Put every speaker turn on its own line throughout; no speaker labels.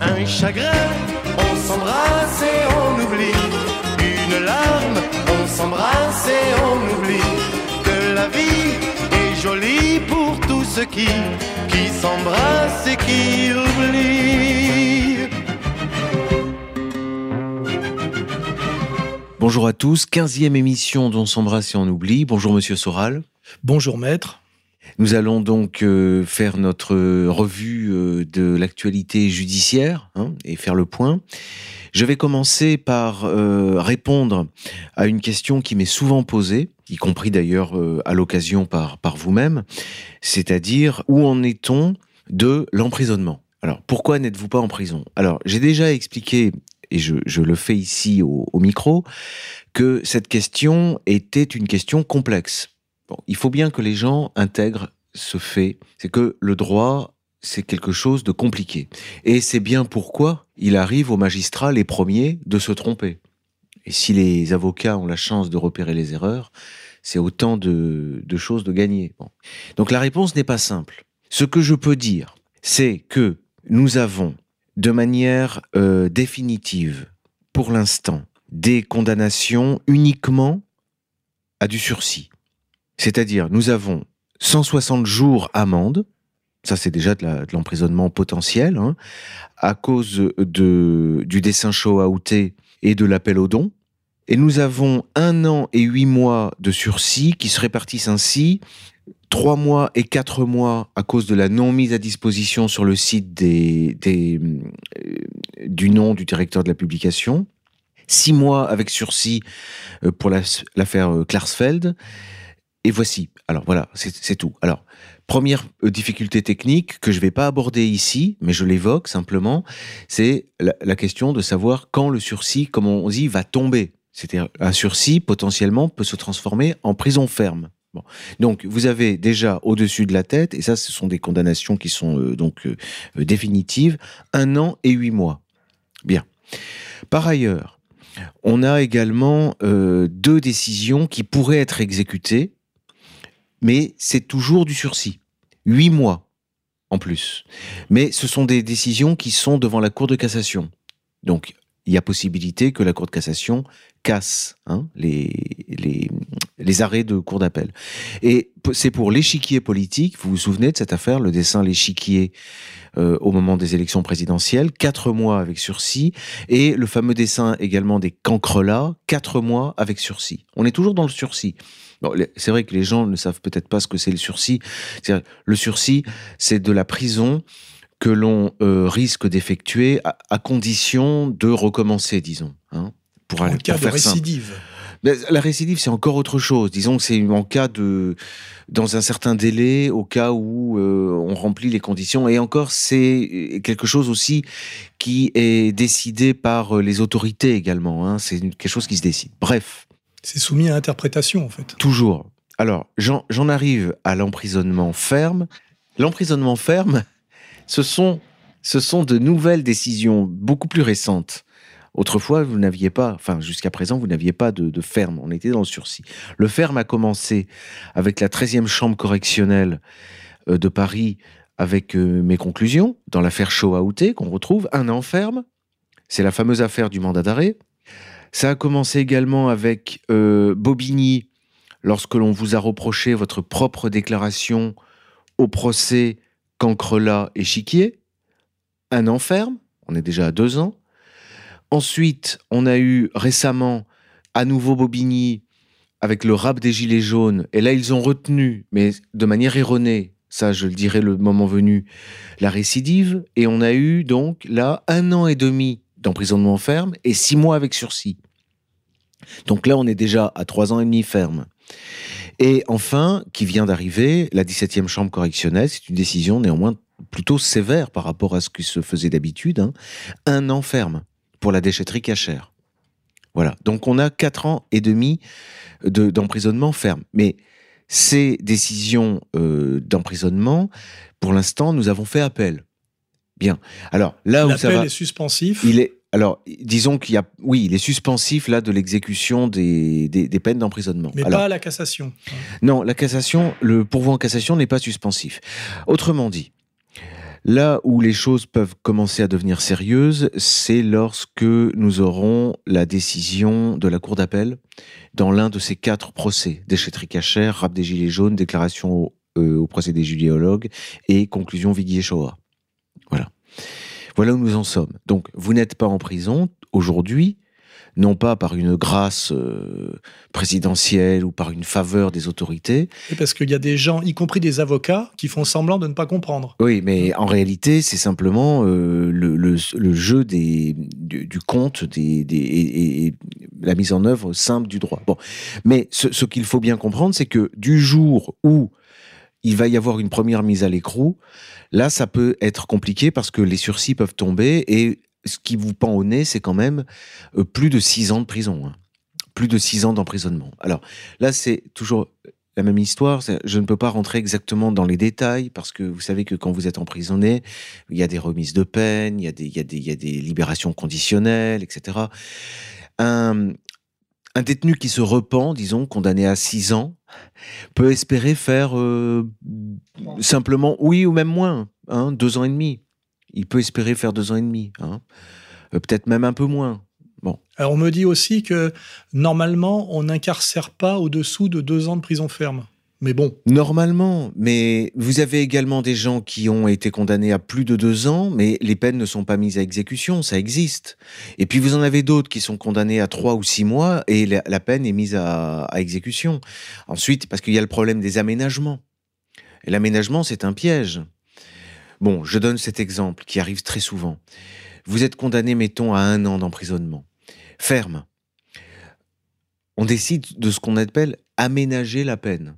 Un chagrin, on s'embrasse et on oublie. Une larme, on s'embrasse et on oublie. Que la vie est jolie pour tous ceux qui, qui s'embrassent et qui oublient.
Bonjour à tous, 15e émission d'On s'embrasse et on oublie. Bonjour Monsieur Soral.
Bonjour maître.
Nous allons donc euh, faire notre revue euh, de l'actualité judiciaire hein, et faire le point. Je vais commencer par euh, répondre à une question qui m'est souvent posée, y compris d'ailleurs à l'occasion par, vous-même, c'est-à-dire où en est-on de l'emprisonnement? Alors pourquoi n'êtes-vous pas en prison? Alors j'ai déjà expliqué et je, le fais ici au micro, que cette question était une question complexe il faut bien que les gens intègrent ce fait, c'est que le droit, c'est quelque chose de compliqué. Et c'est bien pourquoi il arrive aux magistrats les premiers de se tromper. Et si les avocats ont la chance de repérer les erreurs, c'est autant de, choses de gagner. Donc la réponse n'est pas simple. Ce que je peux dire, c'est que nous avons, de manière euh, définitive, pour l'instant, des condamnations uniquement à du sursis. C'est-à-dire, nous avons 160 jours amende, ça c'est déjà de l'emprisonnement potentiel, hein, à cause de, du dessin show outé et de l'appel au don. Et nous avons un an et huit mois de sursis qui se répartissent ainsi. Trois mois et quatre mois à cause de la non mise à disposition sur le site des, des euh, du nom du directeur de la publication. Six mois avec sursis euh, pour l'affaire euh, Klarsfeld et voici. Alors voilà, c'est tout. Alors, première euh, difficulté technique que je ne vais pas aborder ici, mais je l'évoque simplement, c'est la, question de savoir quand le sursis, comme on dit, va tomber. C'est-à-dire un sursis potentiellement peut se transformer en prison ferme. Bon. Donc vous avez déjà au-dessus de la tête, et ça ce sont des condamnations qui sont euh, donc euh, définitives, un an et huit mois. Bien. Par ailleurs, on a également deux décisions qui pourraient être exécutées mais c'est toujours du sursis. Huit mois en plus. Mais ce sont des décisions qui sont devant la Cour de cassation. Donc, il y a possibilité que la Cour de cassation casse hein, les, arrêts de Cour d'appel. Et c'est pour l'échiquier politique, vous vous souvenez de cette affaire, le dessin l'échiquier euh, au moment des élections présidentielles, quatre mois avec sursis, et le fameux dessin également des cancrelats, quatre mois avec sursis. On est toujours dans le sursis c'est vrai que les gens ne savent peut-être pas ce que c'est le sursis. Le sursis, c'est de la prison que l'on euh, risque d'effectuer à, condition de recommencer, disons. Hein,
pour en cas de récidive.
la récidive, c'est encore autre chose. Disons que c'est en cas de, dans un certain délai, au cas où euh, on remplit les conditions. Et encore, c'est quelque chose aussi qui est décidé par les autorités également. Hein. C'est quelque chose qui se décide. Bref.
C'est soumis à interprétation, en fait.
Toujours. Alors, j'en arrive à l'emprisonnement ferme. L'emprisonnement ferme, ce sont, ce sont de nouvelles décisions beaucoup plus récentes. Autrefois, vous n'aviez pas, enfin jusqu'à présent, vous n'aviez pas de, ferme, on était dans le sursis. Le ferme a commencé avec la 13e chambre correctionnelle euh, de Paris avec euh, mes conclusions dans l'affaire Shoah-Outé qu'on retrouve, un an ferme, c'est la fameuse affaire du mandat d'arrêt. Ça a commencé également avec euh, Bobigny, lorsque l'on vous a reproché votre propre déclaration au procès Cancrela et Chiquier. Un an ferme, on est déjà à deux ans. Ensuite, on a eu récemment à nouveau Bobigny avec le rap des Gilets jaunes. Et là, ils ont retenu, mais de manière erronée, ça je le dirai le moment venu, la récidive. Et on a eu donc là un an et demi d'emprisonnement ferme et six mois avec sursis. Donc là, on est déjà à trois ans et demi ferme. Et enfin, qui vient d'arriver, la 17e chambre correctionnelle, c'est une décision néanmoins plutôt sévère par rapport à ce qui se faisait d'habitude, hein. un an ferme pour la déchetterie cachère. Voilà, donc on a quatre ans et demi d'emprisonnement ferme. Mais ces décisions euh, d'emprisonnement, pour l'instant, nous avons fait appel. Bien. Alors là où ça
va, est suspensif.
Il est alors, disons qu'il y a, oui, il est suspensif là de l'exécution des, des, peines d'emprisonnement.
Mais pas la cassation.
Non, la cassation, le pourvoi en cassation n'est pas suspensif. Autrement dit, Là où les choses peuvent commencer à devenir sérieuses, c'est lorsque nous aurons la décision de la Cour d'appel dans l'un de ces quatre procès, déchetterie cachère, rap des Gilets jaunes, déclaration au, euh, procès des juliologues et conclusion Viguier-Shoah. Voilà. Voilà où nous en sommes. Donc, vous n'êtes pas en prison aujourd'hui, non pas par une grâce euh, présidentielle ou par une faveur des autorités.
parce qu'il y a des gens, y compris des avocats, qui font semblant de ne pas comprendre.
Oui, mais en réalité, c'est simplement euh, le, jeu des, du, compte des, et, la mise en œuvre simple du droit. Bon, mais ce, ce qu'il faut bien comprendre, c'est que du jour où il va y avoir une première mise à l'écrou, Là, ça peut être compliqué parce que les sursis peuvent tomber et ce qui vous pend au nez, c'est quand même euh, plus de six ans de prison. Hein. Plus de six ans d'emprisonnement. Alors là, c'est toujours la même histoire. Je ne peux pas rentrer exactement dans les détails parce que vous savez que quand vous êtes emprisonné, il y a des remises de peine, il y a des, libérations conditionnelles, etc. un détenu qui se repent, disons, condamné à six ans, peut espérer faire euh, simplement, oui, ou même moins, hein, deux ans et demi. Il peut espérer faire deux ans et demi, hein. euh, peut-être même un peu moins.
On me dit aussi que normalement, on n'incarcère pas au-dessous de deux ans de prison ferme. Mais bon.
Normalement, mais vous avez également des gens qui ont été condamnés à plus de deux ans, mais les peines ne sont pas mises à exécution, ça existe. Et puis vous en avez d'autres qui sont condamnés à trois ou six mois et la, peine est mise à, exécution. Ensuite, parce qu'il y a le problème des aménagements. Et l'aménagement, c'est un piège. Bon, je donne cet exemple qui arrive très souvent. Vous êtes condamné, mettons, à un an d'emprisonnement. Ferme. On décide de ce qu'on appelle aménager la peine.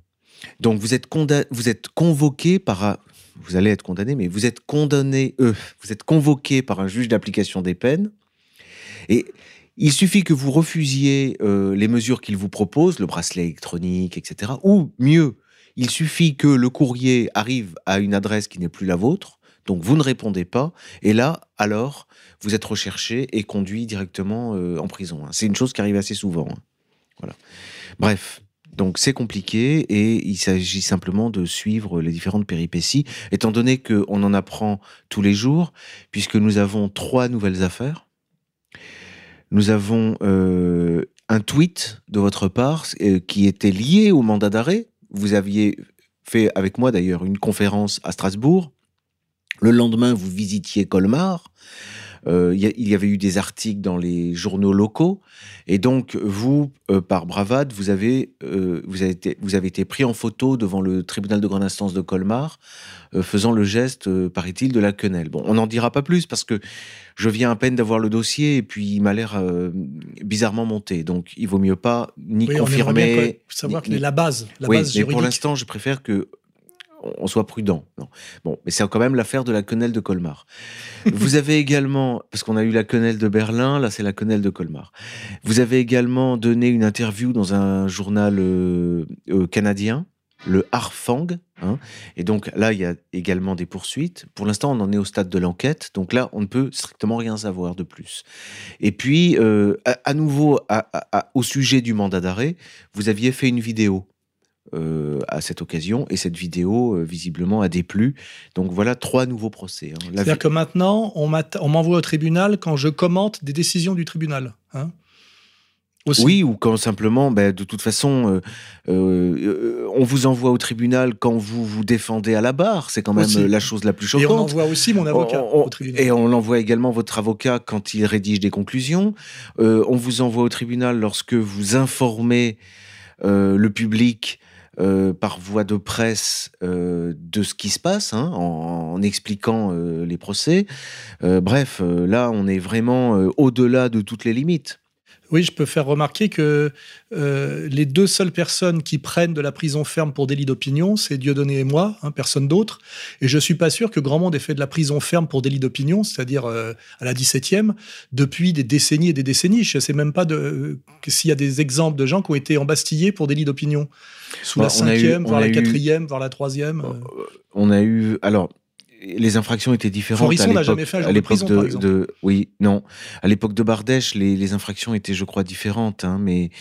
Donc vous êtes, vous êtes convoqué par vous allez être condamné, mais vous êtes condamné, euh, vous êtes convoqué par un juge d'application des peines, et il suffit que vous refusiez euh, les mesures qu'il vous propose, le bracelet électronique, etc. Ou mieux, il suffit que le courrier arrive à une adresse qui n'est plus la vôtre, donc vous ne répondez pas, et là, alors, vous êtes recherché et conduit directement euh, en prison. Hein. C'est une chose qui arrive assez souvent. Hein. Voilà. Bref, donc c'est compliqué et il s'agit simplement de suivre les différentes péripéties, étant donné qu'on en apprend tous les jours, puisque nous avons trois nouvelles affaires. Nous avons euh, un tweet de votre part euh, qui était lié au mandat d'arrêt. Vous aviez fait avec moi d'ailleurs une conférence à Strasbourg. Le lendemain, vous visitiez Colmar. Euh, il y avait eu des articles dans les journaux locaux, et donc vous, euh, par bravade, vous avez, euh, vous, avez été, vous avez été pris en photo devant le tribunal de grande instance de Colmar, faisant le geste, paraît-il, de la quenelle. Bon, on n'en dira pas plus parce que je viens à peine d'avoir le dossier et puis il m'a l'air bizarrement monté. Donc il vaut mieux pas ni confirmer.
savoir que la base, la
oui,
base
mais pour l'instant, je préfère que on soit prudent. Bon, mais c'est quand même l'affaire de la quenelle de Colmar. Vous avez également, parce qu'on a eu la quenelle de Berlin, là c'est la quenelle de Colmar. Vous avez également donné une interview dans un journal euh, euh, canadien, le Harfang. Hein. et donc là, il y a également des poursuites. Pour l'instant, on en est au stade de l'enquête. Donc là, on ne peut strictement rien savoir de plus. Et puis, euh, à, nouveau, au sujet du mandat d'arrêt, vous aviez fait une vidéo euh, à cette occasion et cette vidéo euh, visiblement a déplu. Donc voilà trois nouveaux procès.
Hein. C'est-à-dire que maintenant on m'envoie au tribunal quand je commente des décisions du tribunal. Hein
oui, ou quand simplement, ben, de toute façon, euh, on vous envoie au tribunal quand vous vous défendez à la barre. C'est quand même la chose la plus choquante. Et on
envoie aussi mon avocat au tribunal.
Et on envoie également votre avocat quand il rédige des conclusions. on vous envoie au tribunal lorsque vous informez le public euh, par voie de presse euh, de ce qui se passe, hein, en, expliquant euh, les procès. bref, là, on est vraiment au-delà de toutes les limites.
Oui, je peux faire remarquer que les deux seules personnes qui prennent de la prison ferme pour délit d'opinion, c'est Dieudonné et moi, hein, personne d'autre. Et je suis pas sûr que grand monde ait fait de la prison ferme pour délit d'opinion, c'est-à-dire à la 17e, depuis des décennies et des décennies. Je ne sais même pas s'il y a des exemples de gens qui ont été embastillés pour délit d'opinion sous la cinquième, voire la quatrième, voire la troisième. Euh.
On a eu. Alors, les infractions étaient différentes.
Forisson n'a jamais fait un jour de prison,
de,
par exemple.
de- oui, non. À l'époque de Bardèche, les, les infractions étaient, je crois, différentes. hein, mais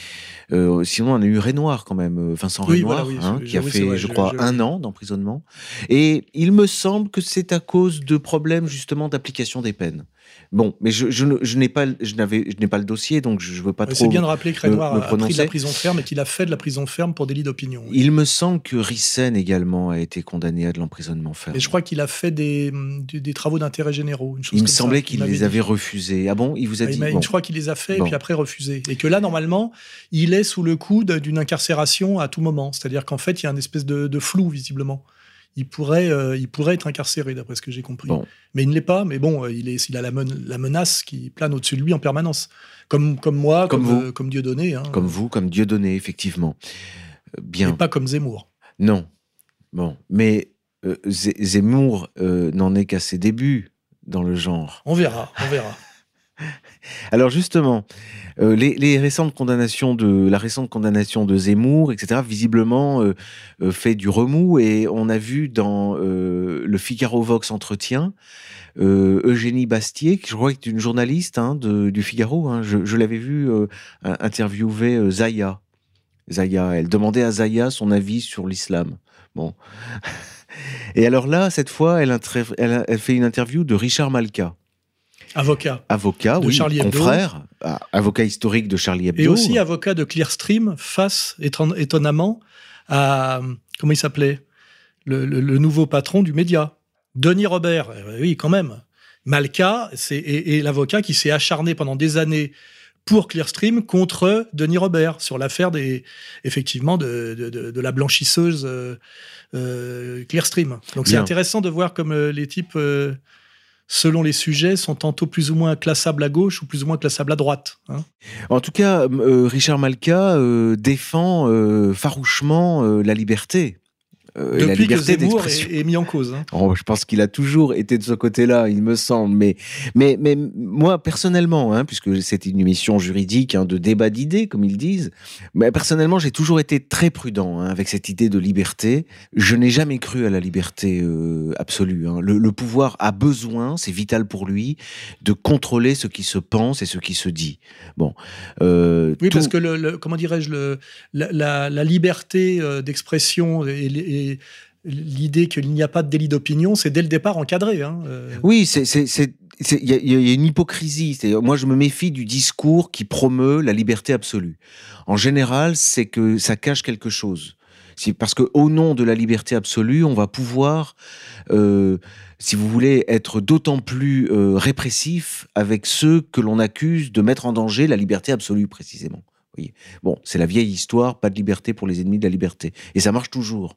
euh, sinon, on a eu Renoir quand même, euh, Vincent
Oui,
Renoir,
voilà, oui,
hein, qui a fait,
vrai,
je crois, un an d'emprisonnement. Et il me semble que c'est à cause de problèmes justement d'application des peines. Bon, mais je, je, ne- je n'ai pas, je n'avais, je n'ai pas le dossier, donc je ne veux pas
Ouais,
trop.
C'est bien de rappeler que Renoir
me
a pris de la prison ferme et qu'il a fait de la prison ferme pour délit d'opinion. oui.
Il me semble que Rissen également a été condamné à de l'emprisonnement ferme.
Et je crois qu'il a fait des, des, des travaux d'intérêt généraux. une chose
Il me semblait
qu'il
les avait refusés. Ah bon Il vous a
Ah,
dit bon.
Je crois qu'il les a fait
Bon.
et puis après refusé. Et que là, normalement, il est sous le coup d'une incarcération à tout moment. C'est-à-dire qu'en fait, il y a une espèce de, de flou, visiblement. Il pourrait, euh, il pourrait être incarcéré, d'après ce que j'ai compris.
Bon.
Mais il ne l'est pas. Mais bon, euh, il, est, il a la, men- la menace qui plane au-dessus de lui en permanence. Comme, comme moi,
Comme
comme,
vous.
euh, comme Dieudonné. Hein.
Comme vous, comme Dieudonné, effectivement. Euh, Bien.
Mais pas comme Zemmour.
Non. Bon. Mais euh, Zemmour n'en est qu'à ses débuts dans le genre.
On verra, on verra.
Alors justement, euh, les, récentes condamnations de la récente condamnation de Zemmour, etc. Visiblement euh, euh, fait du remous et on a vu dans le Figaro Vox entretien Eugénie Bastier, qui je crois est une journaliste hein, du Figaro. hein. je l'avais vu interviewer Zaya. Zaya, elle demandait à Zaya son avis sur l'islam. Bon. Et alors là, cette fois, elle, elle fait une interview de Richard Malka
Avocat.
avocat,
De
oui,
Charlie Hebdo.
confrère, ah, avocat historique de Charlie Hebdo.
Et aussi avocat de Clearstream face, éton- étonnamment, à. Comment il s'appelait? Le, le- le nouveau patron du média. Denis Robert. Euh, Oui, quand même. Malka c'est, et, et l'avocat qui s'est acharné pendant des années pour Clearstream contre Denis Robert sur l'affaire des effectivement de, de- de- de la blanchisseuse euh, euh, Clearstream. Donc c'est intéressant de voir comme euh, les types, selon les sujets, sont tantôt plus ou moins classables à gauche ou plus ou moins classables à droite. hein.
En tout cas, euh, Richard Malka euh, défend euh, farouchement la liberté. Euh, et la
Depuis que
liberté
Zemmour
d'expression.
est, est mis en cause. hein.
Oh, je pense qu'il a toujours été de ce côté-là, il me semble. Mais, mais, mais moi, personnellement, hein, puisque c'est une émission juridique hein, de débat d'idées, comme ils disent, mais personnellement, j'ai toujours été très prudent avec cette idée de liberté. Je n'ai jamais cru à la liberté euh, absolue. Le, le pouvoir a besoin, c'est vital pour lui, de contrôler ce qui se pense et ce qui se dit. Bon, euh,
Oui,
tout-
parce que, le, le- comment dirais-je, la, la- la liberté d'expression et, et l'idée qu'il n'y a pas de délit d'opinion, c'est dès le départ encadré. hein. Euh,
Oui, il y, a- une hypocrisie. Moi je me méfie du discours qui promeut la liberté absolue. En général, c'est que ça cache quelque chose. Parce que au nom de la liberté absolue, on va pouvoir, euh, si vous voulez, être d'autant plus euh, répressif avec ceux que l'on accuse de mettre en danger la liberté absolue précisément. Bon, c'est la vieille histoire, pas de liberté pour les ennemis de la liberté, et ça marche toujours.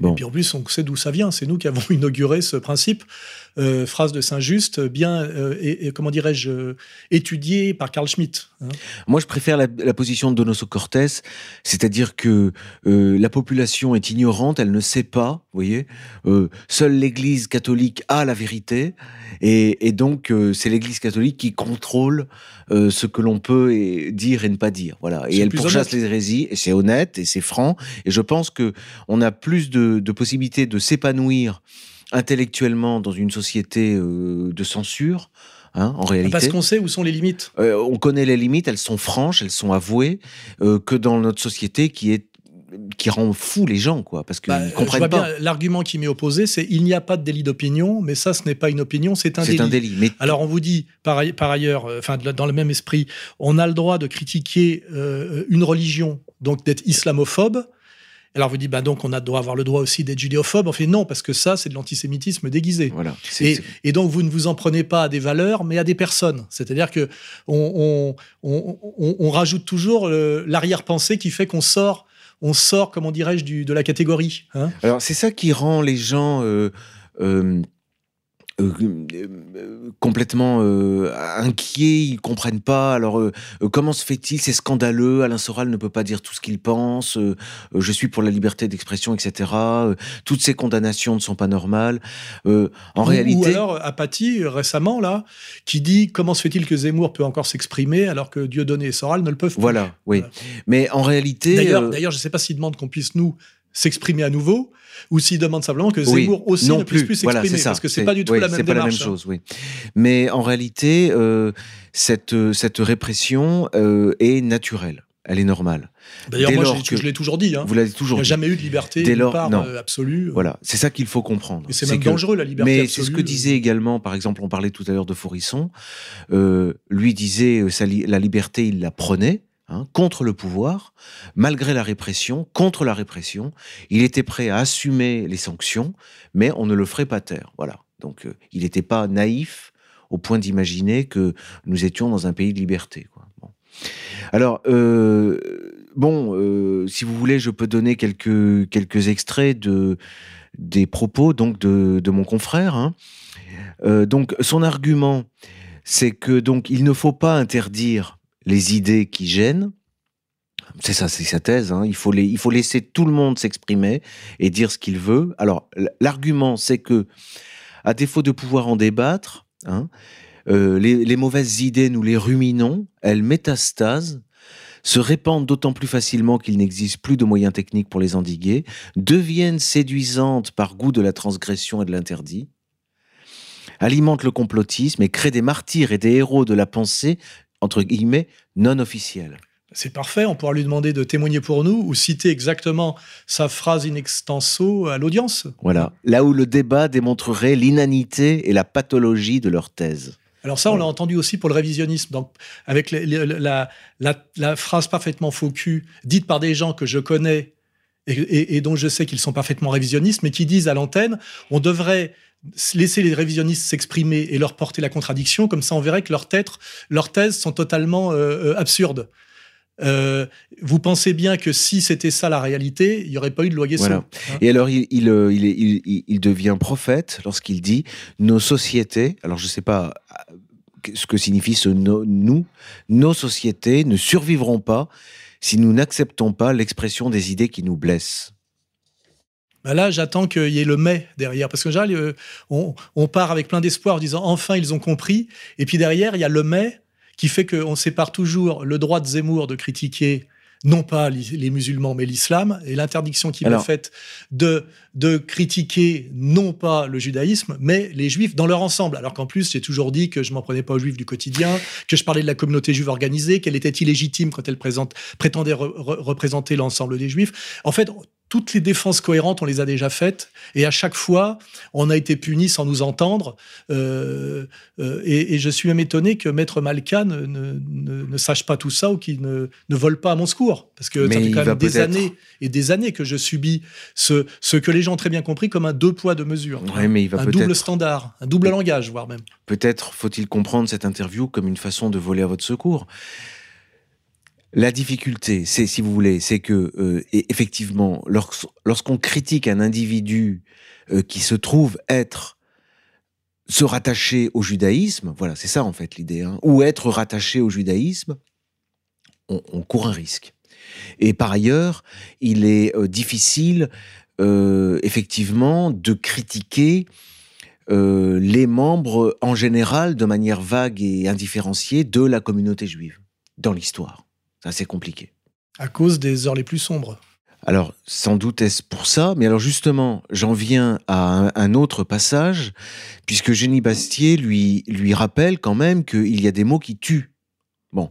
Bon.
Et puis en plus, on sait d'où ça vient. C'est nous qui avons inauguré ce principe. Euh, phrase de Saint-Just, bien, euh, et, et comment dirais-je, euh, étudié par Carl Schmitt. hein.
Moi, je préfère la, la position de Donoso Cortés, c'est-à-dire que euh, la population est ignorante, elle ne sait pas, vous voyez. Euh, seule l'Église catholique a la vérité, et, et donc euh, c'est l'Église catholique qui contrôle euh, ce que l'on peut et- dire et ne pas dire. Voilà. Et elle pourchasse
honnête.
les hérésies, et c'est honnête et c'est franc. Et je pense que on a plus de, de possibilités de s'épanouir intellectuellement dans une société euh, de censure. Hein, en réalité.
Parce qu'on sait où sont les limites.
Euh, on connaît les limites, elles sont franches, elles sont avouées, euh, que dans notre société qui est qui rend fou les gens, quoi, parce qu'ils
Bah,
comprennent pas.
bien l'argument qui m'est opposé, c'est il n'y a pas de délit d'opinion, mais ça, ce n'est pas une opinion, c'est un délit.
un délit. Mais
Alors on vous dit par, aille- par ailleurs, enfin dans le même esprit, on a le droit de critiquer euh, une religion, donc d'être islamophobe. Alors vous dit bah donc on a doit avoir le droit aussi d'être judéophobe. On fait non parce que ça c'est de l'antisémitisme déguisé.
voilà.
Et, et donc vous ne vous en prenez pas à des valeurs, mais à des personnes. C'est-à-dire que on, on, on, rajoute toujours l'arrière-pensée qui fait qu'on sort, on sort, comment dirais-je, du- de la catégorie. hein.
Alors c'est ça qui rend les gens euh, euh, complètement euh, inquiets, ils comprennent pas. Alors euh, euh, comment se fait-il? C'est scandaleux. Alain Soral ne peut pas dire tout ce qu'il pense. euh, euh, je suis pour la liberté d'expression, etc. Euh, toutes ces condamnations ne sont pas normales. Euh, en
Ou-
réalité,
Ou alors Apathy, euh, récemment, là, qui dit comment se fait-il que Zemmour peut encore s'exprimer alors que Dieudonné et Soral ne le peuvent plus?
Voilà, oui.
Voilà.
Mais en réalité,
D'ailleurs,
euh,
d'ailleurs, je ne sais pas s'il demande qu'on puisse, nous, s'exprimer à nouveau, ou s'il demande simplement que Zemmour aussi ne puisse plus s'exprimer, parce que c'est pas du tout la même
pas
la
même chose, oui. Mais en réalité, euh, cette cette répression euh, est naturelle, elle est normale.
D'ailleurs, moi, je, l'ai toujours dit. Hein.
Vous l'avez toujours
Il
n'y
a jamais eu de liberté Dès lors, part, euh, absolue.
Voilà, c'est ça qu'il faut comprendre.
Et c'est même dangereux, la liberté
mais c'est ce que disait également, par exemple, on parlait tout à l'heure de Forisson. Euh, lui disait, euh, la liberté, il la prenait. Hein, contre le pouvoir, malgré la répression, contre la répression, il était prêt à assumer les sanctions, mais on ne le ferait pas taire. Voilà. Donc, euh, il n'était pas naïf au point d'imaginer que nous étions dans un pays de liberté. Alors, euh, bon, euh, si vous voulez, je peux donner quelques, quelques extraits de, des propos donc de, de mon confrère. Hein. Donc, son argument, c'est que donc il ne faut pas interdire les idées qui gênent. C'est ça, c'est sa thèse. Hein. Il, faut les, laisser tout le monde s'exprimer et dire ce qu'il veut. Alors, l'argument, c'est que, à défaut de pouvoir en débattre, hein, euh, les, mauvaises idées, nous les ruminons, elles métastasent, se répandent d'autant plus facilement qu'il n'existe plus de moyens techniques pour les endiguer, deviennent séduisantes par goût de la transgression et de l'interdit, alimentent le complotisme et créent des martyrs et des héros de la pensée, entre guillemets, non officiels.
C'est parfait, on pourra lui demander de témoigner pour nous ou citer exactement sa phrase in extenso à l'audience.
Voilà, là où le débat démontrerait l'inanité et la pathologie de leur thèse.
Alors ça, on l'a entendu aussi pour le révisionnisme, donc avec la, la, phrase parfaitement faux cul, dite par des gens que je connais et, et dont je sais qu'ils sont parfaitement révisionnistes, mais qui disent à l'antenne, on devrait laisser les révisionnistes s'exprimer et leur porter la contradiction, comme ça on verrait que leurs, leurs thèses sont totalement euh, euh, absurdes. Euh, vous pensez bien que si c'était ça la réalité, il n'y aurait pas eu de loi Guesson. Hein
et alors, il, il, il, devient prophète lorsqu'il dit nos sociétés, alors je ne sais pas ce que signifie ce nous, nos sociétés ne survivront pas si nous n'acceptons pas l'expression des idées qui nous blessent.
Bah là, j'attends qu'il y ait le mais derrière. Parce que euh, on, on, part avec plein d'espoir en disant enfin ils ont compris. Et puis derrière, il y a le mais qui fait qu'on sépare toujours le droit de Zemmour de critiquer non pas les musulmans, mais l'islam, et l'interdiction qu'il a faite de, de critiquer non pas le judaïsme, mais les juifs dans leur ensemble. Alors qu'en plus, j'ai toujours dit que je m'en prenais pas aux juifs du quotidien, que je parlais de la communauté juive organisée, qu'elle était illégitime quand elle présente, prétendait représenter l'ensemble des juifs. En fait, toutes les défenses cohérentes, on les a déjà faites, et à chaque fois, on a été puni sans nous entendre. Euh, euh, et, je suis même étonné que Maître Malka ne, ne, sache pas tout ça ou qu'il ne, ne vole pas à mon secours, parce que ça fait quand même des années et des années que je subis ce, ce que les gens ont très bien compris comme un deux poids deux mesures,
mais il va
un double standard, un double langage, voire même.
Peut-être faut-il comprendre cette interview comme une façon de voler à votre secours. La difficulté, c'est, si vous voulez, c'est que euh, effectivement, lorsqu'on critique un individu euh, qui se trouve être se rattacher au judaïsme, voilà, c'est ça en fait l'idée, hein, ou être rattaché au judaïsme, on, on, court un risque. Et par ailleurs, il est euh, difficile, effectivement, de critiquer les membres en général de manière vague et indifférenciée de la communauté juive dans l'histoire. C'est assez compliqué.
À cause des heures les plus sombres.
Alors, sans doute est-ce pour ça, mais alors justement, j'en viens à un, autre passage, puisque Génie Bastier lui, lui rappelle quand même qu'il y a des mots qui tuent. Bon,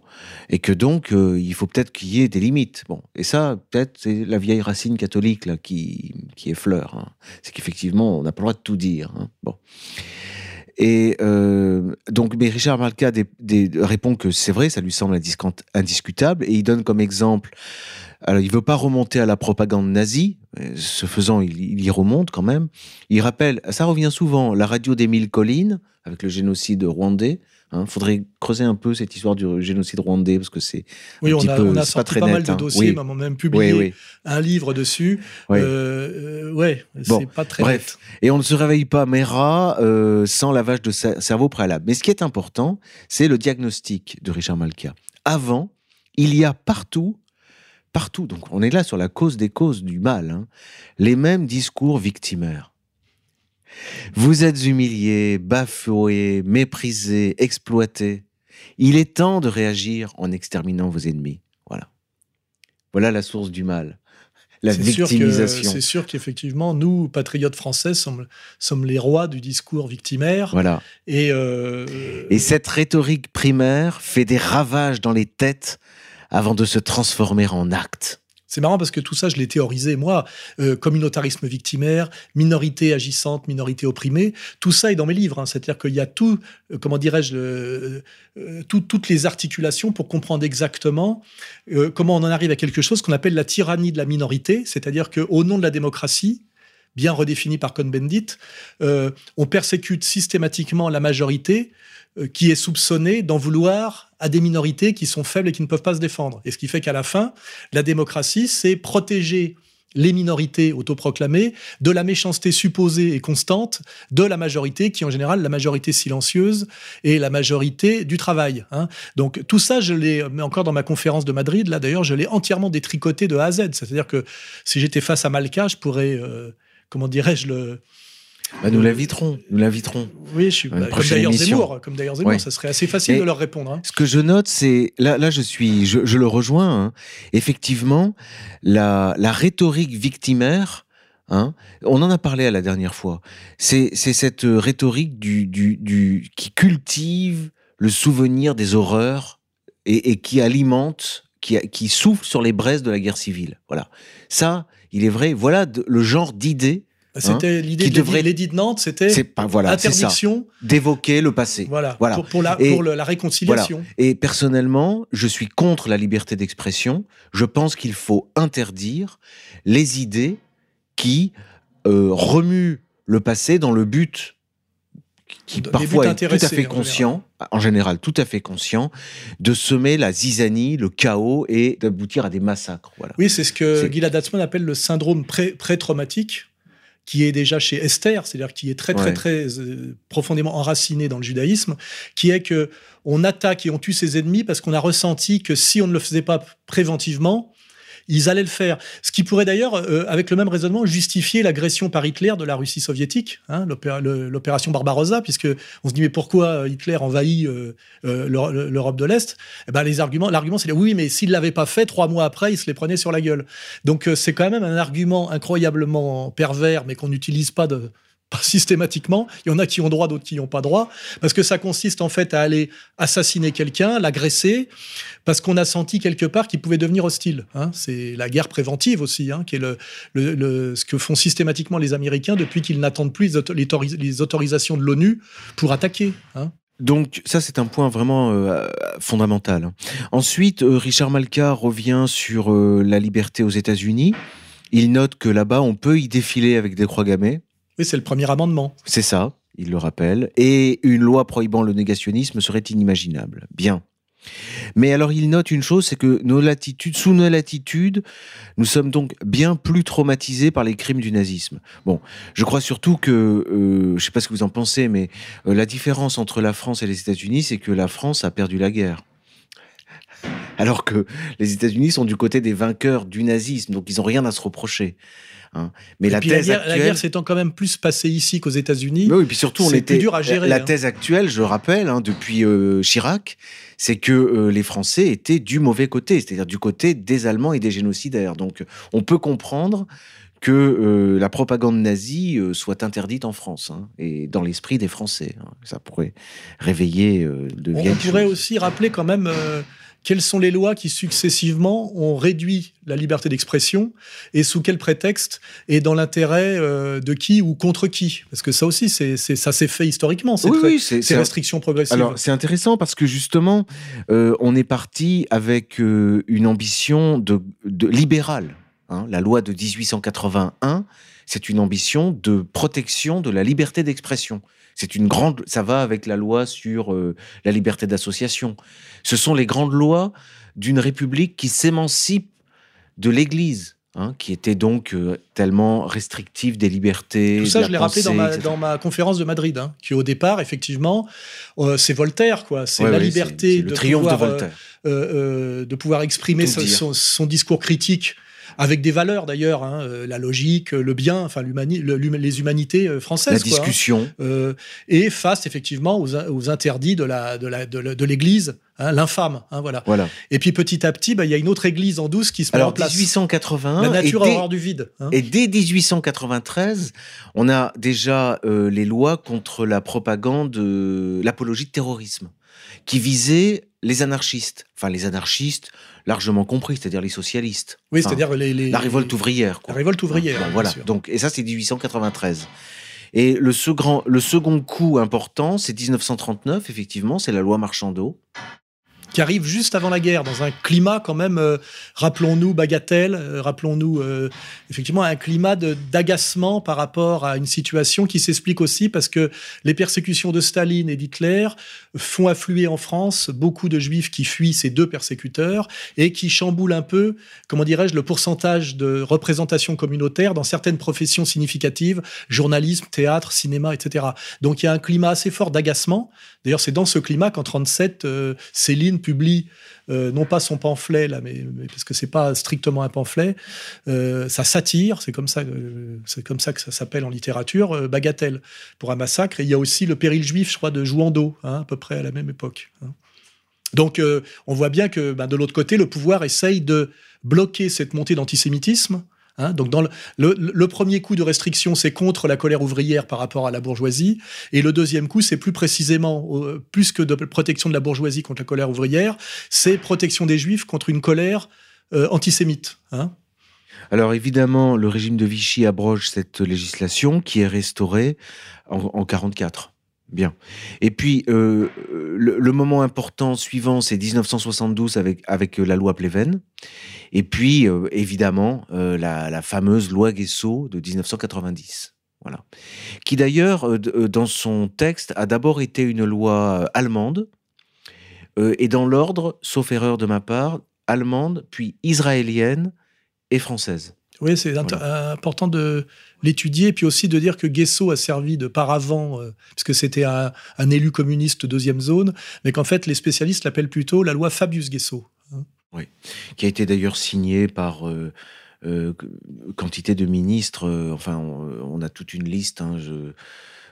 et que donc, euh, il faut peut-être qu'il y ait des limites. Bon, et ça, peut-être, c'est la vieille racine catholique là, qui, qui effleure. Hein. C'est qu'effectivement, on n'a pas le droit de tout dire. Hein. Bon. Et euh, donc, mais Richard Malka répond que c'est vrai, ça lui semble indiscutable, et il donne comme exemple, alors il veut pas remonter à la propagande nazie, ce faisant, il, y remonte quand même. Il rappelle, ça revient souvent, la radio d'Émile Colline, avec le génocide rwandais, il hein, faudrait creuser un peu cette histoire du génocide rwandais parce que c'est
oui,
on,
a, on a sorti pas, mal de hein. dossiers, on a même publié un livre dessus. Oui. Euh, ouais, c'est pas très
bref. Et on ne se réveille pas Mera euh, sans lavage de cerveau préalable. Mais ce qui est important, c'est le diagnostic de Richard Malka. Avant, il y a partout partout. Donc on est là sur la cause des causes du mal. Hein, les mêmes discours victimaires. Vous êtes humilié, bafoué, méprisé, exploité. Il est temps de réagir en exterminant vos ennemis. Voilà. Voilà la source du mal. la victimisation.
C'est sûr qu'effectivement, nous, patriotes français, sommes, sommes les rois du discours victimaire.
Voilà.
Et, euh,
Et cette rhétorique primaire fait des ravages dans les têtes avant de se transformer en actes.
C'est marrant parce que tout ça, je l'ai théorisé, moi. Euh, communautarisme victimaire, minorité agissante, minorité opprimée, tout ça est dans mes livres. hein. C'est-à-dire qu'il y a tout, euh, comment dirais-je, euh, tout- toutes les articulations pour comprendre exactement comment on en arrive à quelque chose qu'on appelle la tyrannie de la minorité. C'est-à-dire qu'au nom de la démocratie, bien redéfinie par Cohn-Bendit, on persécute systématiquement la majorité qui est soupçonnée d'en vouloir à des minorités qui sont faibles et qui ne peuvent pas se défendre. Et ce qui fait qu'à la fin, la démocratie, c'est protéger les minorités autoproclamées de la méchanceté supposée et constante de la majorité, qui en général la majorité silencieuse et la majorité du travail. hein. Donc tout ça, je l'ai, mais encore dans ma conférence de Madrid, là d'ailleurs, je l'ai entièrement détricoté de A à Z. C'est-à-dire que si j'étais face à Malka, je pourrais, euh, comment dirais-je, le,
Bah, nous l'inviterons, nous l'inviterons.
oui, je suis bah, comme d'ailleurs. Zemmour, comme d'ailleurs Zemmour,
Ouais.
ça serait assez facile
Et-
de leur répondre. hein.
Ce que je note, c'est là, là, je suis, je, je le rejoins. hein. Effectivement, la, la rhétorique victimaire. Hein, on en a parlé à la dernière fois. C'est cette rhétorique du, du, du qui cultive le souvenir des horreurs et, et qui alimente, qui, qui souffle sur les braises de la guerre civile. Voilà. Ça, il est vrai. Voilà de- le genre d'idée.
C'était l'idée de
devrait-
l'édit de Nantes, c'était
pas voilà,
interdiction,
D'évoquer le passé.
voilà,
Voilà.
Pour, pour la,
Et-
pour le- la réconciliation.
Et personnellement, je suis contre la liberté d'expression. Je pense qu'il faut interdire les idées qui euh, remuent le passé dans le but qui parfois est tout à fait
en
conscient, en général tout à fait conscient, de semer la zizanie, le chaos et d'aboutir à des massacres. Voilà.
Oui, c'est ce que Gilad Atzmon appelle le syndrome pré- pré-traumatique, qui est déjà chez Esther, c'est-à-dire qui est très, très,
Ouais.
très euh, profondément enraciné dans le judaïsme, qui est que on attaque et on tue ses ennemis parce qu'on a ressenti que si on ne le faisait pas préventivement, ils allaient le faire. Ce qui pourrait d'ailleurs, euh, avec le même raisonnement, justifier l'agression par Hitler de la Russie soviétique, hein, l'opération Barbarossa, puisque on se dit mais pourquoi Hitler envahit euh, euh, l'Europe de l'Est? Eh ben, les arguments, l'argument c'est oui, mais s'il l'avait pas fait, trois mois après, il se les prenait sur la gueule. Donc euh, c'est quand même un argument incroyablement pervers, mais qu'on n'utilise pas de pas systématiquement. Il y en a qui ont droit, d'autres qui n'ont pas droit, parce que ça consiste en fait à aller assassiner quelqu'un, l'agresser, parce qu'on a senti quelque part qu'il pouvait devenir hostile. hein. C'est la guerre préventive aussi, hein, qui est le, ce que font systématiquement les Américains depuis qu'ils n'attendent plus les, auto- les autori- les autorisations de l'ONU pour attaquer. hein.
Donc ça c'est un point vraiment euh, fondamental. Ensuite, euh, Richard Malka revient sur euh, la liberté aux États-Unis. Il note que là-bas on peut y défiler avec des croix gammées.
Oui, c'est le premier amendement.
C'est ça, il le rappelle. Et une loi prohibant le négationnisme serait inimaginable. Bien. Mais alors il note une chose, c'est que sous nos latitudes, nous sommes donc bien plus traumatisés par les crimes du nazisme. Bon, je crois surtout que, euh, je sais pas ce que vous en pensez, mais euh, la différence entre la France et les États-Unis, c'est que la France a perdu la guerre. Alors que les États-Unis sont du côté des vainqueurs du nazisme, donc ils n'ont rien à se reprocher. Hein. Mais
Et
la
puis
thèse
la guerre, la
actuelle,
guerre s'étant quand même plus passée ici qu'aux États-Unis.
oui, puis surtout, on était.
plus dur à gérer,
La
hein.
thèse actuelle, je rappelle, hein, depuis euh, Chirac, c'est que euh, les Français étaient du mauvais côté, c'est-à-dire du côté des Allemands et des génocidaires. Donc, on peut comprendre que euh, la propagande nazie euh, soit interdite en France hein, et dans l'esprit des Français. hein. Ça pourrait réveiller euh, de vieilles
on pourrait
choses.
aussi rappeler quand même quelles sont les lois qui successivement ont réduit la liberté d'expression et sous quel prétexte et dans l'intérêt euh, de qui ou contre qui? Parce que ça aussi, c'est, ça s'est fait historiquement, ces,
Oui, oui, c'est
ces restrictions progressives.
Alors, c'est intéressant parce que justement, euh, on est parti avec euh, une ambition de, de libérale. hein. La loi de 1881, c'est une ambition de protection de la liberté d'expression. C'est une grande, ça va avec la loi sur euh, la liberté d'association. Ce sont les grandes lois d'une république qui s'émancipe de l'Église, hein, qui était donc euh, tellement restrictive des libertés.
Tout ça,
de
je
la
l'ai rappelé dans ma,
etc.
dans ma conférence de Madrid, hein, qui au départ, effectivement, euh, c'est Voltaire, quoi. C'est
Ouais,
la liberté
c'est
de
le triomphe
pouvoir,
de Voltaire.
euh, de pouvoir exprimer son discours critique avec des valeurs d'ailleurs, hein, euh, la logique, le bien, enfin les humanités euh, françaises.
La hein. discussion.
et face effectivement aux, interdits de la de l'Église. Hein, l'infâme, voilà.
voilà.
Et puis petit à petit, bah, il y a une autre église en douce qui se met en place.
1881.
La nature horreur du vide.
Et dès 1893, on a déjà les lois contre la propagande, l'apologie de terrorisme, qui visait les anarchistes, enfin les anarchistes largement compris, c'est-à-dire les socialistes.
Oui, c'est-à-dire les,
la révolte ouvrière.
La révolte ouvrière.
voilà. Donc et ça c'est 1893. Et le second, le second coup important, c'est 1939, effectivement, c'est la loi Marchandeau,
qui arrive juste avant la guerre, dans un climat quand même, euh, rappelons-nous, bagatelle, euh, rappelons-nous euh, effectivement un climat d'agacement par rapport à une situation qui s'explique aussi parce que les persécutions de Staline et d'Hitler font affluer en France beaucoup de juifs qui fuient ces deux persécuteurs et qui chamboulent un peu, comment dirais-je, le pourcentage de représentation communautaire dans certaines professions significatives, journalisme, théâtre, cinéma, etc. Donc il y a un climat assez fort d'agacement. D'ailleurs, c'est dans ce climat qu'en 37, Céline publie euh, non pas son pamphlet là, mais, parce que c'est pas strictement un pamphlet, euh, ça satire, c'est comme ça, euh, c'est comme ça que ça s'appelle en littérature, bagatelle pour un massacre. Et il y a aussi le péril juif, je crois, de Jouando, hein, à peu près à la même époque. Hein. Donc, on voit bien que ben, de l'autre côté, le pouvoir essaye de bloquer cette montée d'antisémitisme Hein, donc, dans le, premier coup de restriction, c'est contre la colère ouvrière par rapport à la bourgeoisie, et le deuxième coup, c'est plus précisément, plus que de protection de la bourgeoisie contre la colère ouvrière, c'est protection des juifs contre une colère euh, antisémite. Hein.
Alors évidemment, le régime de Vichy abroge cette législation qui est restaurée en, 1944. Bien. Et puis, euh, le, moment important suivant, c'est 1972 avec, avec la loi Pleven. Et puis, euh, évidemment, euh, la, fameuse loi Guesso de 1990. Voilà. Qui d'ailleurs, dans son texte, a d'abord été une loi allemande, et dans l'ordre, sauf erreur de ma part, allemande, puis israélienne et française.
Oui, c'est important de l'étudier, puis aussi de dire que Guesso a servi de paravent, euh, puisque c'était un, élu communiste deuxième zone, mais qu'en fait les spécialistes l'appellent plutôt la loi Fabius Guesso.
Hein. Oui, qui a été d'ailleurs signée par euh, euh, quantité de ministres. enfin, on, a toute une liste. Hein, je,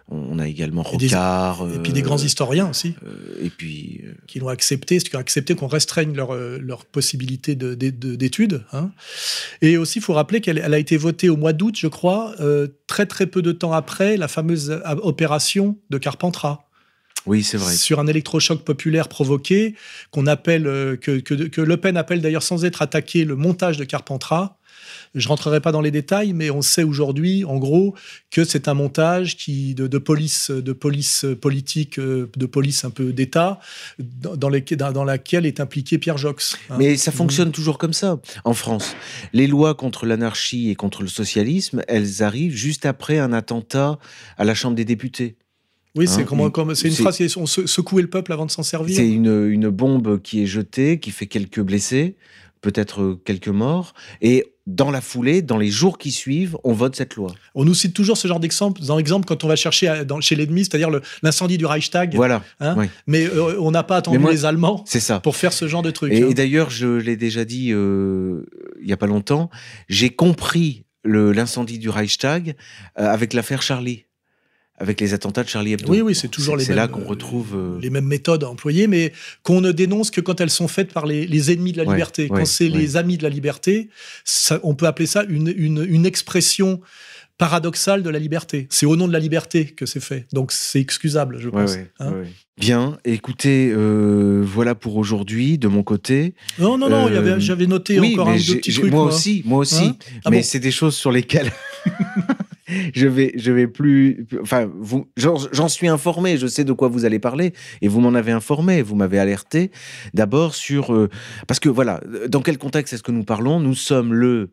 on a également Rocard.
Et, puis des grands historiens aussi.
et puis.
Qui l'ont accepté, qui ont accepté qu'on restreigne leur, leur possibilité d'études. Hein. Et aussi, il faut rappeler qu'elle a été votée au mois d'août, je crois, très très peu de temps après la fameuse opération de Carpentras.
Oui, c'est vrai.
Sur un électrochoc populaire provoqué, qu'on appelle, que, que, que, Le Pen appelle d'ailleurs sans être attaqué le montage de Carpentras. Je rentrerai pas dans les détails, mais on sait aujourd'hui, en gros, que c'est un montage qui de, police, de police politique, euh, de police un peu d'État, dans, dans, laquelle est impliqué Pierre Jox.
Hein. Mais ça fonctionne toujours comme ça en France. Les lois contre l'anarchie et contre le socialisme, elles arrivent juste après un attentat à la Chambre des députés.
Oui, c'est hein, comme, une phrase, on secouer le peuple avant de s'en servir.
C'est une, une bombe qui est jetée, qui fait quelques blessés, peut-être quelques morts, et dans la foulée, dans les jours qui suivent, on vote cette loi.
On nous cite toujours ce genre d'exemple, quand on va chercher dans, chez l'ennemi, c'est-à-dire l'incendie du Reichstag.
Voilà.
Hein. Mais euh, on n'a pas attendu les Allemands ça. pour faire ce genre de truc.
Et, hein. d'ailleurs, je l'ai déjà dit euh, il y a pas longtemps, j'ai compris l'incendie du Reichstag euh, avec l'affaire Charlie avec les attentats de Charlie Hebdo.
Oui, oui, c'est toujours les mêmes.
C'est là qu'on retrouve
euh, les mêmes méthodes employées, mais qu'on ne dénonce que quand elles sont faites par les, ennemis de la liberté. quand c'est les amis de la liberté, on peut appeler ça une, une, expression paradoxale de la liberté. C'est au nom de la liberté que c'est fait, donc c'est excusable, je pense.
Hein. Bien, écoutez, euh, voilà pour aujourd'hui de mon côté.
Non, non, non, euh, j'avais noté encore un deux petits trucs.
Moi, aussi, moi aussi, hein? Ah mais c'est des choses sur lesquelles je vais, je vais plus. Enfin, vous, j'en suis informé. Je sais de quoi vous allez parler, et vous m'en avez informé. Vous m'avez alerté d'abord sur euh, parce que voilà, dans quel contexte est-ce que nous parlons? Nous sommes le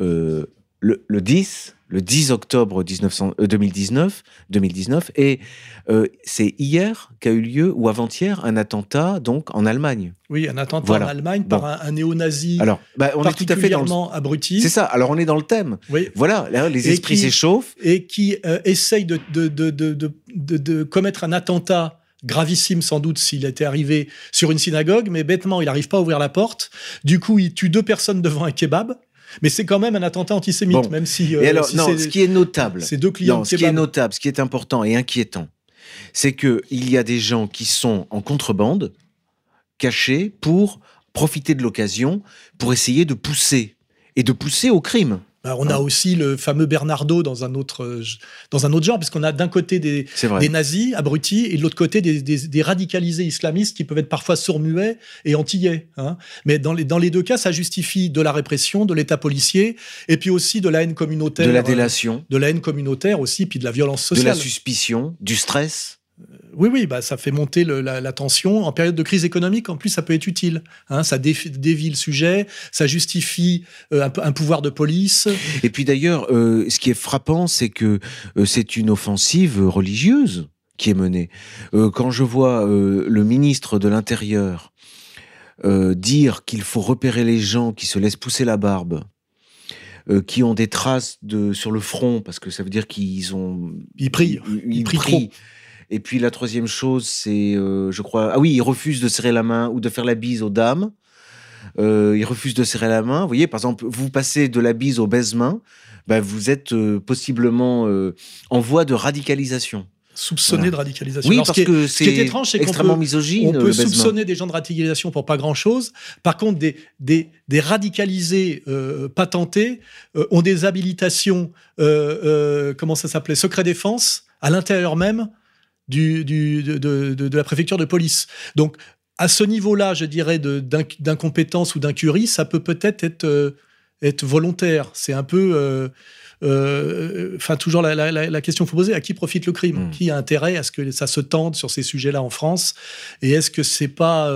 euh, le, le 10 le 10 octobre 2019, 2019 euh, et euh, c'est hier qu'a eu lieu, ou avant-hier, un attentat donc en Allemagne.
Oui, un attentat en Allemagne par un, néo-nazi
Alors, bah, on est tout à fait
dans abruti.
C'est ça, alors on est dans le thème. Oui. Voilà, les esprits s'échauffent.
Et qui euh, essaye de de, de, de, de, commettre un attentat gravissime sans doute s'il était arrivé sur une synagogue, mais bêtement, il n'arrive pas à ouvrir la porte. Du coup, il tue deux personnes devant un kebab. Mais c'est quand même un attentat antisémite, même si.
et alors, non, ce qui est notable,
c'est deux clients.
ce qui est notable, ce qui est important et inquiétant, c'est que il y a des gens qui sont en contrebande, cachés, pour profiter de l'occasion, pour essayer de pousser et de pousser au crime.
Bah, on a hein aussi le fameux Bernardo dans un autre, euh, dans un autre genre, parce qu'on a d'un côté des, des, nazis abrutis et de l'autre côté des, des, radicalisés islamistes qui peuvent être parfois sourds-muets et antillais. Hein. Mais dans les, dans les deux cas, ça justifie de la répression, de l'État policier, et puis aussi de la haine communautaire.
De la délation.
de la haine communautaire aussi, puis de la violence sociale. De
la suspicion, du stress.
Oui, oui, bah, ça fait monter la, tension. En période de crise économique, en plus, ça peut être utile. Hein. ça dévie le sujet, ça justifie euh, un, pouvoir de police.
Et puis d'ailleurs, euh, ce qui est frappant, c'est que euh, c'est une offensive religieuse qui est menée. quand je vois le ministre de l'Intérieur dire qu'il faut repérer les gens qui se laissent pousser la barbe, qui ont des traces de sur le front parce que ça veut dire qu'ils ont
ils prient
ils, prient, et puis la troisième chose, c'est, euh, je crois, ah oui, il refuse de serrer la main ou de faire la bise aux dames. Euh, il refuse de serrer la main. Vous voyez, par exemple, vous passez de la bise au baise-main, ben, vous êtes euh, possiblement en voie de radicalisation
soupçonné de radicalisation.
Oui, parce que c'est étrange, c'est extrêmement peut, misogyne.
On peut soupçonner des gens de radicalisation pour pas grand-chose. Par contre, des, des, des radicalisés patentés ont des habilitations, comment ça s'appelait, secret défense, à l'intérieur même du, de, de, la préfecture de police. Donc, à ce niveau-là, je dirais, d'incompétence ou d'incurie, ça peut peut-être être, euh, être volontaire. C'est un peu. Euh, euh, enfin, toujours la, la, question qu'il faut poser à qui profite le crime? Hmm. Qui a intérêt à ce que ça se tende sur ces sujets-là en France? Et est-ce que c'est pas.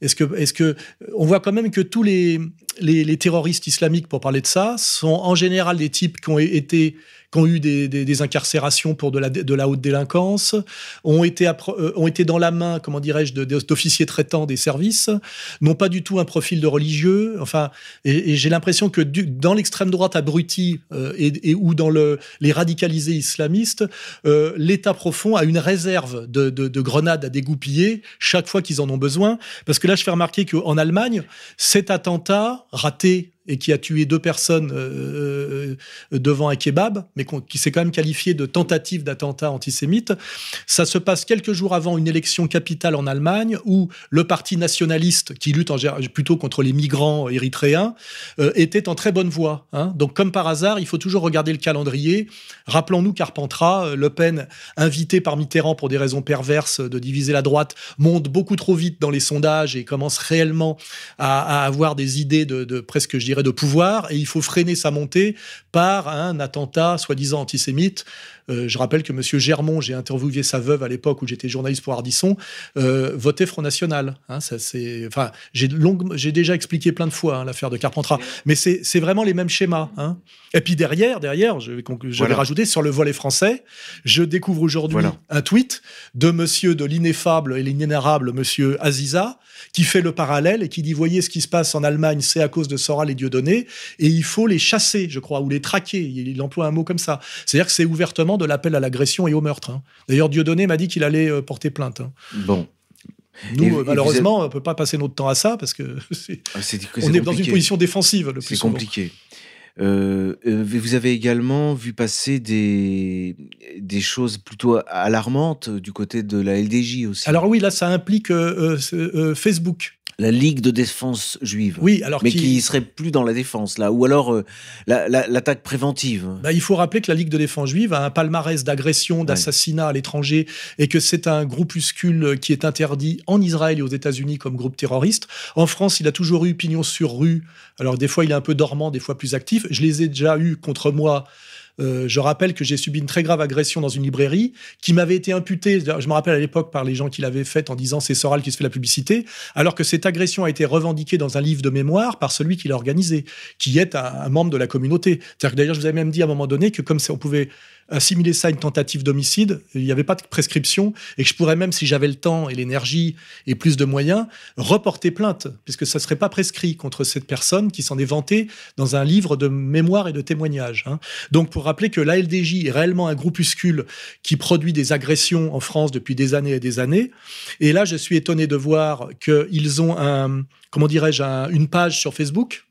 est-ce que, est-ce que. On voit quand même que tous les, les, les terroristes islamiques, pour parler de ça, sont en général des types qui ont été qui ont eu des, incarcérations pour de la, de la haute délinquance, ont été, euh, ont été dans la main, comment dirais-je, d'officiers traitants des services, n'ont pas du tout un profil de religieux. Enfin, et, j'ai l'impression que dans l'extrême droite abrutie euh, et, ou dans le, les radicalisés islamistes, euh, l'État profond a une réserve de, de, grenades à dégoupiller chaque fois qu'ils en ont besoin. Parce que là, je fais remarquer qu'en Allemagne, cet attentat raté et qui a tué deux personnes euh, euh, devant un kebab, mais qui s'est quand même qualifié de tentative d'attentat antisémite. Ça se passe quelques jours avant une élection capitale en Allemagne où le parti nationaliste, qui lutte plutôt contre les migrants érythréens, euh, était en très bonne voie. Hein. Donc, comme par hasard, il faut toujours regarder le calendrier. Rappelons-nous Carpentras, Le Pen, invité par Mitterrand pour des raisons perverses de diviser la droite, monte beaucoup trop vite dans les sondages et commence réellement à, avoir des idées de, de presque, je de pouvoir et il faut freiner sa montée par un attentat soi-disant antisémite. Euh, je rappelle que M. Germont, j'ai interviewé sa veuve à l'époque où j'étais journaliste pour Ardisson, euh, votait Front National. Hein, ça, c'est, enfin, j'ai, j'ai déjà expliqué plein de fois hein, l'affaire de Carpentras, mais c'est, vraiment les mêmes schémas. Hein. Et puis derrière, derrière, je vais, je vais rajouter sur le volet français, je découvre aujourd'hui un tweet de monsieur de l'ineffable et l'inénarrable monsieur Aziza, qui fait le parallèle et qui dit voyez ce qui se passe en Allemagne, c'est à cause de Soral et Dieudonné, et il faut les chasser, je crois, ou les traquer. Il emploie un mot comme ça. C'est-à-dire que c'est ouvertement de l'appel à l'agression et au meurtre. Hein. D'ailleurs, Dieudonné m'a dit qu'il allait euh, porter plainte. Hein.
Bon.
Nous, euh, malheureusement, on ne peut pas passer notre temps à ça parce que ah, on est dans une position défensive le plus
C'est compliqué. Euh, vous avez également vu passer des, des choses plutôt alarmantes du côté de la LDJ aussi.
Alors oui, là, ça implique Facebook
la Ligue de défense juive.
Oui, alors
mais qui, serait plus dans la défense là, ou alors euh, l'attaque préventive.
Bah, il faut rappeler que la Ligue de défense juive a un palmarès d'agression, d'assassinat à l'étranger, et que c'est un groupuscule qui est interdit en Israël et aux États-Unis comme groupe terroriste. En France, il a toujours eu pignon sur rue. Alors des fois, il est un peu dormant, des fois plus actif. Je les ai déjà eus contre moi euh, je rappelle que j'ai subi une très grave agression dans une librairie qui m'avait été imputée, je me rappelle à l'époque, par les gens qui l'avaient faite en disant c'est Soral qui se fait la publicité, alors que cette agression a été revendiquée dans un livre de mémoire par celui qui l'a organisé, qui est un, membre de la communauté. C'est-à-dire que d'ailleurs, je vous avais même dit à un moment donné que comme on pouvait assimiler ça à une tentative d'homicide, il n'y avait pas de prescription, et que je pourrais même, si j'avais le temps et l'énergie et plus de moyens, reporter plainte, puisque ça ne serait pas prescrit contre cette personne qui s'en est vantée dans un livre de mémoire et de témoignages. Hein. Donc, pour rappeler que l'ALDJ est réellement un groupuscule qui produit des agressions en France depuis des années et des années, et là, je suis étonné de voir qu'ils ont un, comment dirais-je, une page sur Facebook,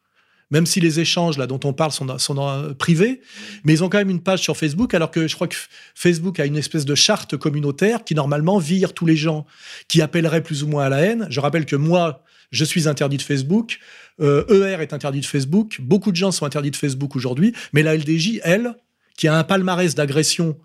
même si les échanges là dont on parle sont, sont privés, mais ils ont quand même une page sur Facebook, alors que je crois que Facebook a une espèce de charte communautaire qui normalement vire tous les gens qui appelleraient plus ou moins à la haine. Je rappelle que moi, je suis interdit de Facebook, ER est interdit de Facebook, beaucoup de gens sont interdits de Facebook aujourd'hui, mais la LDJ, elle, qui a un palmarès d'agression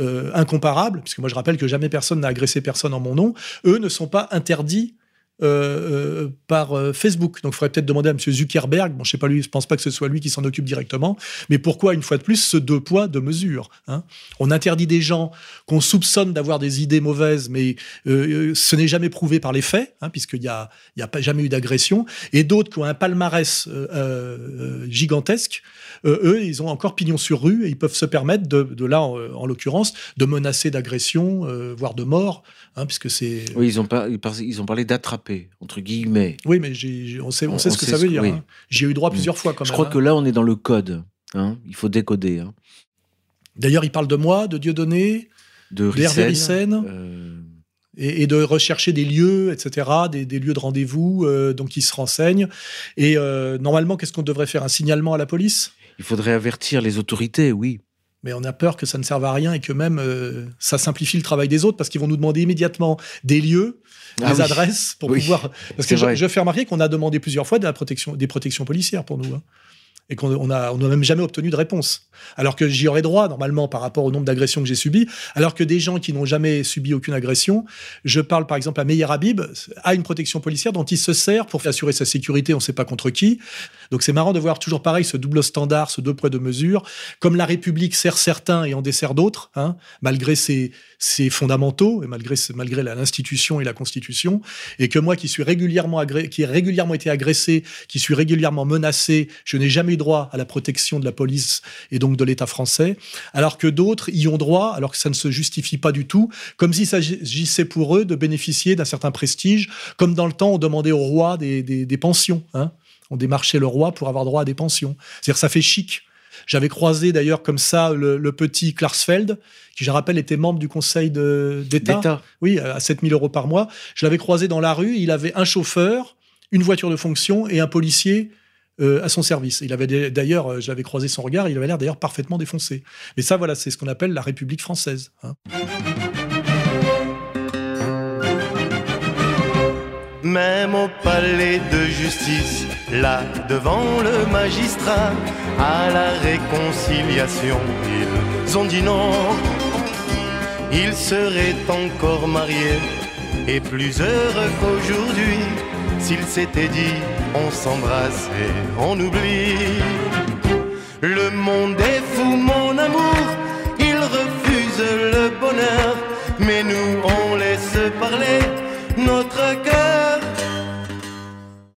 euh, incomparable, puisque moi je rappelle que jamais personne n'a agressé personne en mon nom, eux ne sont pas interdits euh, euh, par euh, Facebook. Donc, il faudrait peut-être demander à M. Zuckerberg. Bon, je sais pas lui, je pense pas que ce soit lui qui s'en occupe directement. Mais pourquoi, une fois de plus, ce deux poids, deux mesures hein? On interdit des gens qu'on soupçonne d'avoir des idées mauvaises, mais ce n'est jamais prouvé par les faits, hein, puisqu'il n'y a, jamais eu d'agression. Et d'autres qui ont un palmarès gigantesque, eux, ils ont encore pignon sur rue et ils peuvent se permettre de, là, en, l'occurrence, de menacer d'agression, voire de mort, hein, puisque c'est.
Oui, ils ont, pas, ils ont parlé d'attraper entre guillemets.
Oui, mais on sait, on, sait ce que ça veut dire. Hein. J'ai eu droit mm. plusieurs fois quand
Je crois que hein. là, on est dans le code. Hein. Il faut décoder.
D'ailleurs, il parle de moi, de Dieudonné,
de
Ricen, euh. et, de rechercher des lieux, etc., des, lieux de rendez-vous, euh, donc il se renseigne. Et euh, normalement, qu'est-ce qu'on devrait faire Un signalement à la police?
Il faudrait avertir les autorités, oui
mais on a peur que ça ne serve à rien et que même ça simplifie le travail des autres parce qu'ils vont nous demander immédiatement des lieux ah des adresses pour pouvoir. Parce que je, je, fais remarquer qu'on a demandé plusieurs fois de la protection, des protections policières pour nous. Hein et qu'on n'a on même jamais obtenu de réponse. Alors que j'y aurais droit, normalement, par rapport au nombre d'agressions que j'ai subies. Alors que des gens qui n'ont jamais subi aucune agression, je parle par exemple à Meyer Habib, a une protection policière dont il se sert pour assurer sa sécurité, on ne sait pas contre qui. Donc c'est marrant de voir toujours pareil ce double standard, ce deux poids, deux mesures. Comme la République sert certains et en dessert d'autres, hein, malgré ses, ses, fondamentaux et malgré, malgré l'institution et la Constitution. Et que moi qui suis régulièrement qui ai régulièrement été agressé, qui suis régulièrement menacé, je n'ai jamais eu droit à la protection de la police et donc de l'État français, alors que d'autres y ont droit, alors que ça ne se justifie pas du tout, comme s'il s'agissait pour eux de bénéficier d'un certain prestige, comme dans le temps on demandait au roi des, des, pensions. Hein. on démarchait le roi pour avoir droit à des pensions. C'est-à-dire ça fait chic. J'avais croisé d'ailleurs comme ça le, petit Klarsfeld, qui je rappelle était membre du conseil d'État. Oui, à 7000 euros par mois. Je l'avais croisé dans la rue, il avait un chauffeur, une voiture de fonction et un policier euh, à son service. Il avait d'ailleurs, euh, j'avais croisé son regard, il avait l'air d'ailleurs parfaitement défoncé. Mais ça, voilà, c'est ce qu'on appelle la République française. Hein.
Même au palais de justice, là devant le magistrat, à la réconciliation, ils ont dit non. Ils seraient encore mariés et plus heureux qu'aujourd'hui s'il s'était dit on s'embrasse et on oublie. Le monde est fou, mon amour, il refuse le bonheur, mais nous on laisse parler.